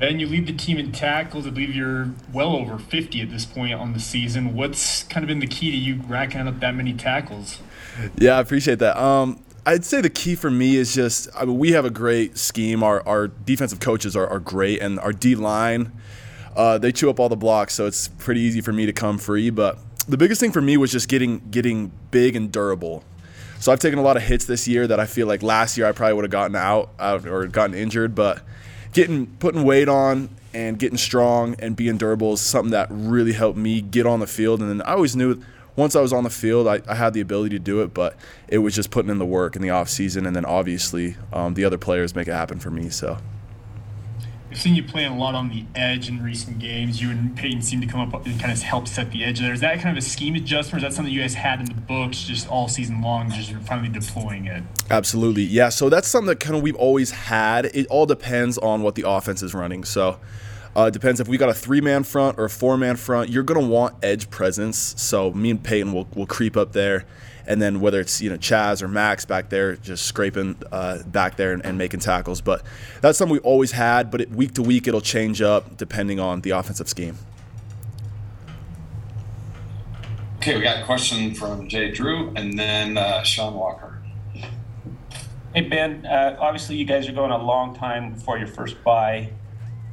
And you lead the team in tackles. I believe you're well over 50 at this point on the season. What's kind of been the key to you racking up that many tackles? Yeah, I appreciate that. Um, I'd say the key for me is just I mean, we have a great scheme. Our, our defensive coaches are, are great, and our D line, uh, they chew up all the blocks, so it's pretty easy for me to come free. But the biggest thing for me was just getting getting big and durable. So I've taken a lot of hits this year that I feel like last year I probably would have gotten out, out or gotten injured, but getting putting weight on and getting strong and being durable is something that really helped me get on the field. And then I always knew once I was on the field, I, I had the ability to do it, but it was just putting in the work in the off season, and then obviously um, the other players make it happen for me. So. I've seen you playing a lot on the edge in recent games. You and Peyton seem to come up and kind of help set the edge there. Is that kind of a scheme adjustment, or is that something you guys had in the books just all season long, just you're finally deploying it? Absolutely, yeah. So that's something that kind of we've always had. It all depends on what the offense is running. So uh, it depends if we got a three man front or a four man front. You're going to want edge presence. So me and Peyton will, will creep up there. And then whether it's you know Chaz or Max back there, just scraping uh, back there and, and, making tackles. But that's something we always had. But it, week to week, it'll change up depending on the offensive scheme. Okay, we got a question from Jay Drew and then uh, Sean Walker. Hey Ben, uh, obviously you guys are going a long time before your first bye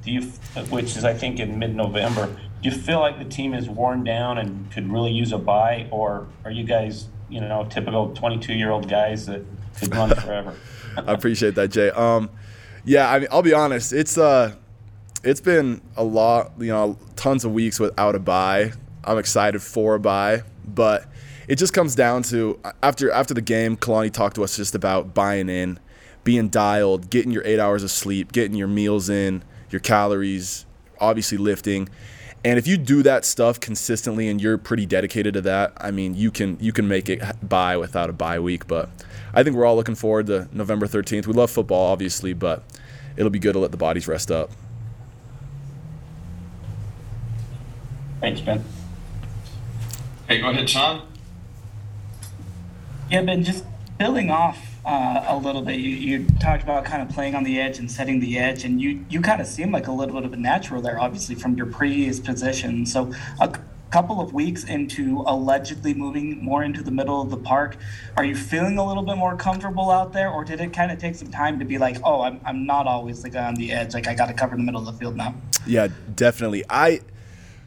do you, which is I think in mid-November, do you feel like the team is worn down and could really use a bye, or are you guys, you know, typical 22-year-old guys that could run forever? I appreciate that, Jay. Um, yeah, I mean, I'll be honest. It's uh, it's been a lot, you know, tons of weeks without a bye. I'm excited for a bye, but it just comes down to after after the game, Kalani talked to us just about buying in, being dialed, getting your eight hours of sleep, getting your meals in your calories, obviously lifting. And if you do that stuff consistently and you're pretty dedicated to that, I mean, you can you can make it by without a bye week. But I think we're all looking forward to November 13th. We love football, obviously, but it'll be good to let the bodies rest up. Thanks, Ben. Hey, go ahead, Sean. Yeah, Ben, just building off uh, a little bit. You, you talked about kind of playing on the edge and setting the edge, and you you kind of seem like a little bit of a natural there, obviously from your previous position. So a couple of weeks into allegedly moving more into the middle of the park, are you feeling a little bit more comfortable out there, or did it kind of take some time to be like, oh, I'm I'm not always the guy on the edge, like I got to cover the middle of the field now? Yeah, definitely. I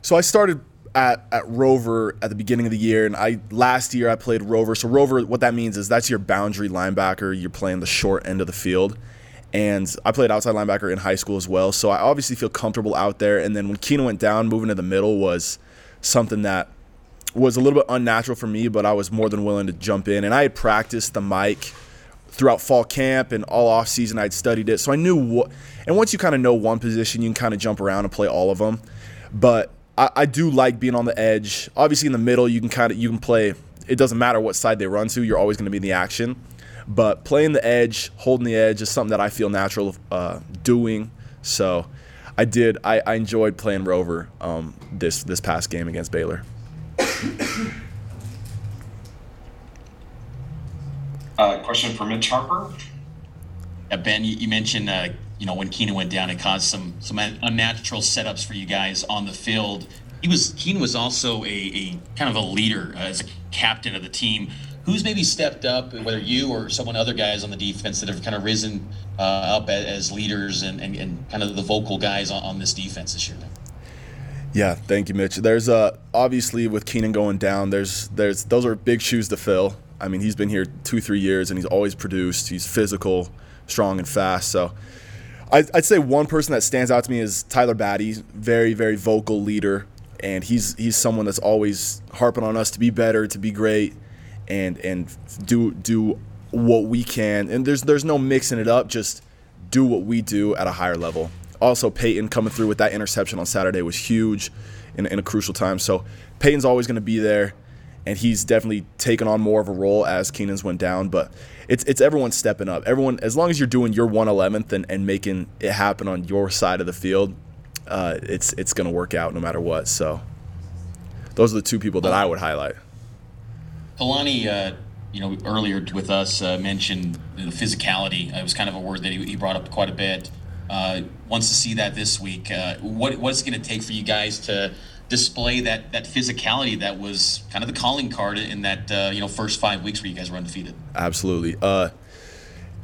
so I started at, at Rover at the beginning of the year, and I last year I played Rover. So Rover, what that means is that's your boundary linebacker. You're playing the short end of the field, and I played outside linebacker in high school as well. So I obviously feel comfortable out there. And then when Keenan went down, moving to the middle was something that was a little bit unnatural for me, but I was more than willing to jump in. And I had practiced the mic throughout fall camp and all off season. I'd studied it, so I knew what. And once you kind of know one position, you can kind of jump around and play all of them. But I, I do like being on the edge. Obviously, in the middle, you can kind of you can play. It doesn't matter what side they run to. You're always going to be in the action. But playing the edge, holding the edge, is something that I feel natural uh, doing. So I did. I, I enjoyed playing Rover um, this this past game against Baylor. Uh, question for Mitch Harper. Uh, ben, you, you mentioned uh, you know, when Keenan went down, it caused some some unnatural setups for you guys on the field. He was Keenan was also a, a kind of a leader uh, as a captain of the team. Who's maybe stepped up, whether you or someone other guys on the defense that have kind of risen uh, up as, as leaders and, and, and, kind of the vocal guys on, on this defense this year? Yeah, thank you, Mitch. There's uh obviously with Keenan going down, there's there's those are big shoes to fill. I mean, he's been here two three years and he's always produced. He's physical, strong, and fast. So I'd say one person that stands out to me is Tyler Batty, very very vocal leader, and he's he's someone that's always harping on us to be better, to be great, and and do do what we can. And there's there's no mixing it up, just do what we do at a higher level. Also, Peyton coming through with that interception on Saturday was huge in, in a crucial time. So Peyton's always going to be there and he's definitely taken on more of a role as Keenan's went down. But it's it's everyone stepping up. Everyone, as long as you're doing your one eleventh and, and making it happen on your side of the field, uh, it's it's to work out no matter what. So those are the two people that I would highlight. Kalani, uh, you know, earlier with us uh, mentioned the physicality. It was kind of a word that he, he brought up quite a bit. uh, wants to see that this week. Uh, what what's it to take for you guys to display that that physicality that was kind of the calling card in that uh, you know first five weeks where you guys were undefeated? Absolutely. Uh,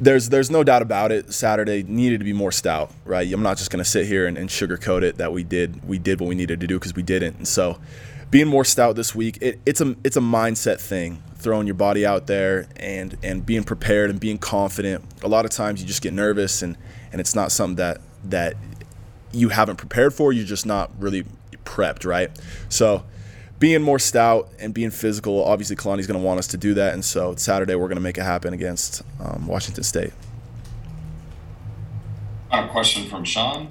there's there's no doubt about it. Saturday needed to be more stout, right? I'm not just going to sit here and, and sugarcoat it that we did we did what we needed to do because we didn't. And so, being more stout this week, it, it's a it's a mindset thing. Throwing your body out there and and being prepared and being confident. A lot of times you just get nervous and and it's not something that that you haven't prepared for. You're just not really prepped, right? So being more stout and being physical, obviously Kalani's going to want us to do that, and so Saturday we're going to make it happen against um, Washington State. A question from Sean.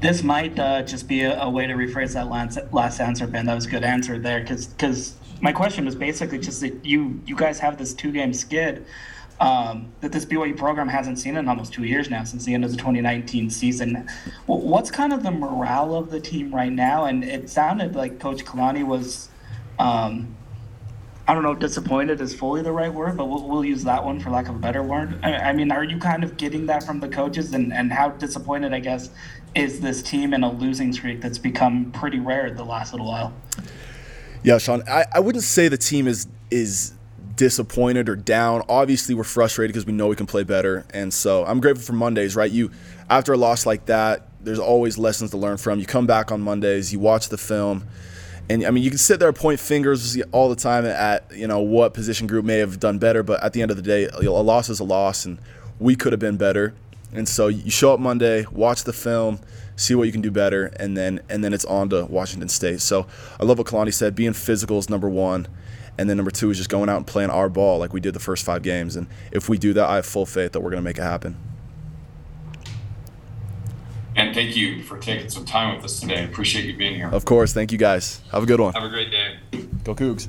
This might uh, just be a, a, way to rephrase that last, last answer, Ben. That was a good answer there, because because my question was basically just that you you guys have this two game skid um, that this BYU program hasn't seen in almost two years now since the end of the 2019 season. What's kind of the morale of the team right now? And it sounded like Coach Kalani was, um, I don't know, disappointed is fully the right word, but we'll, we'll, use that one for lack of a better word. I, I mean, are you kind of getting that from the coaches? And, and how disappointed, I guess, is this team in a losing streak that's become pretty rare the last little while? Yeah, Sean, I, I wouldn't say the team is is disappointed or down. Obviously, we're frustrated because we know we can play better, and so I'm grateful for Mondays. Right, you after a loss like that, there's always lessons to learn from. You come back on Mondays, you watch the film, and I mean, you can sit there and point fingers all the time at you know what position group may have done better, but at the end of the day, a loss is a loss, and we could have been better. And so you show up Monday, watch the film, see what you can do better, and then and then it's on to Washington State. So I love what Kalani said. Being physical is number one. And then number two is just going out and playing our ball like we did the first five games. And if we do that, I have full faith that we're going to make it happen. And thank you for taking some time with us today. Appreciate you being here. Of course. Thank you guys. Have a good one. Have a great day. Go Cougs.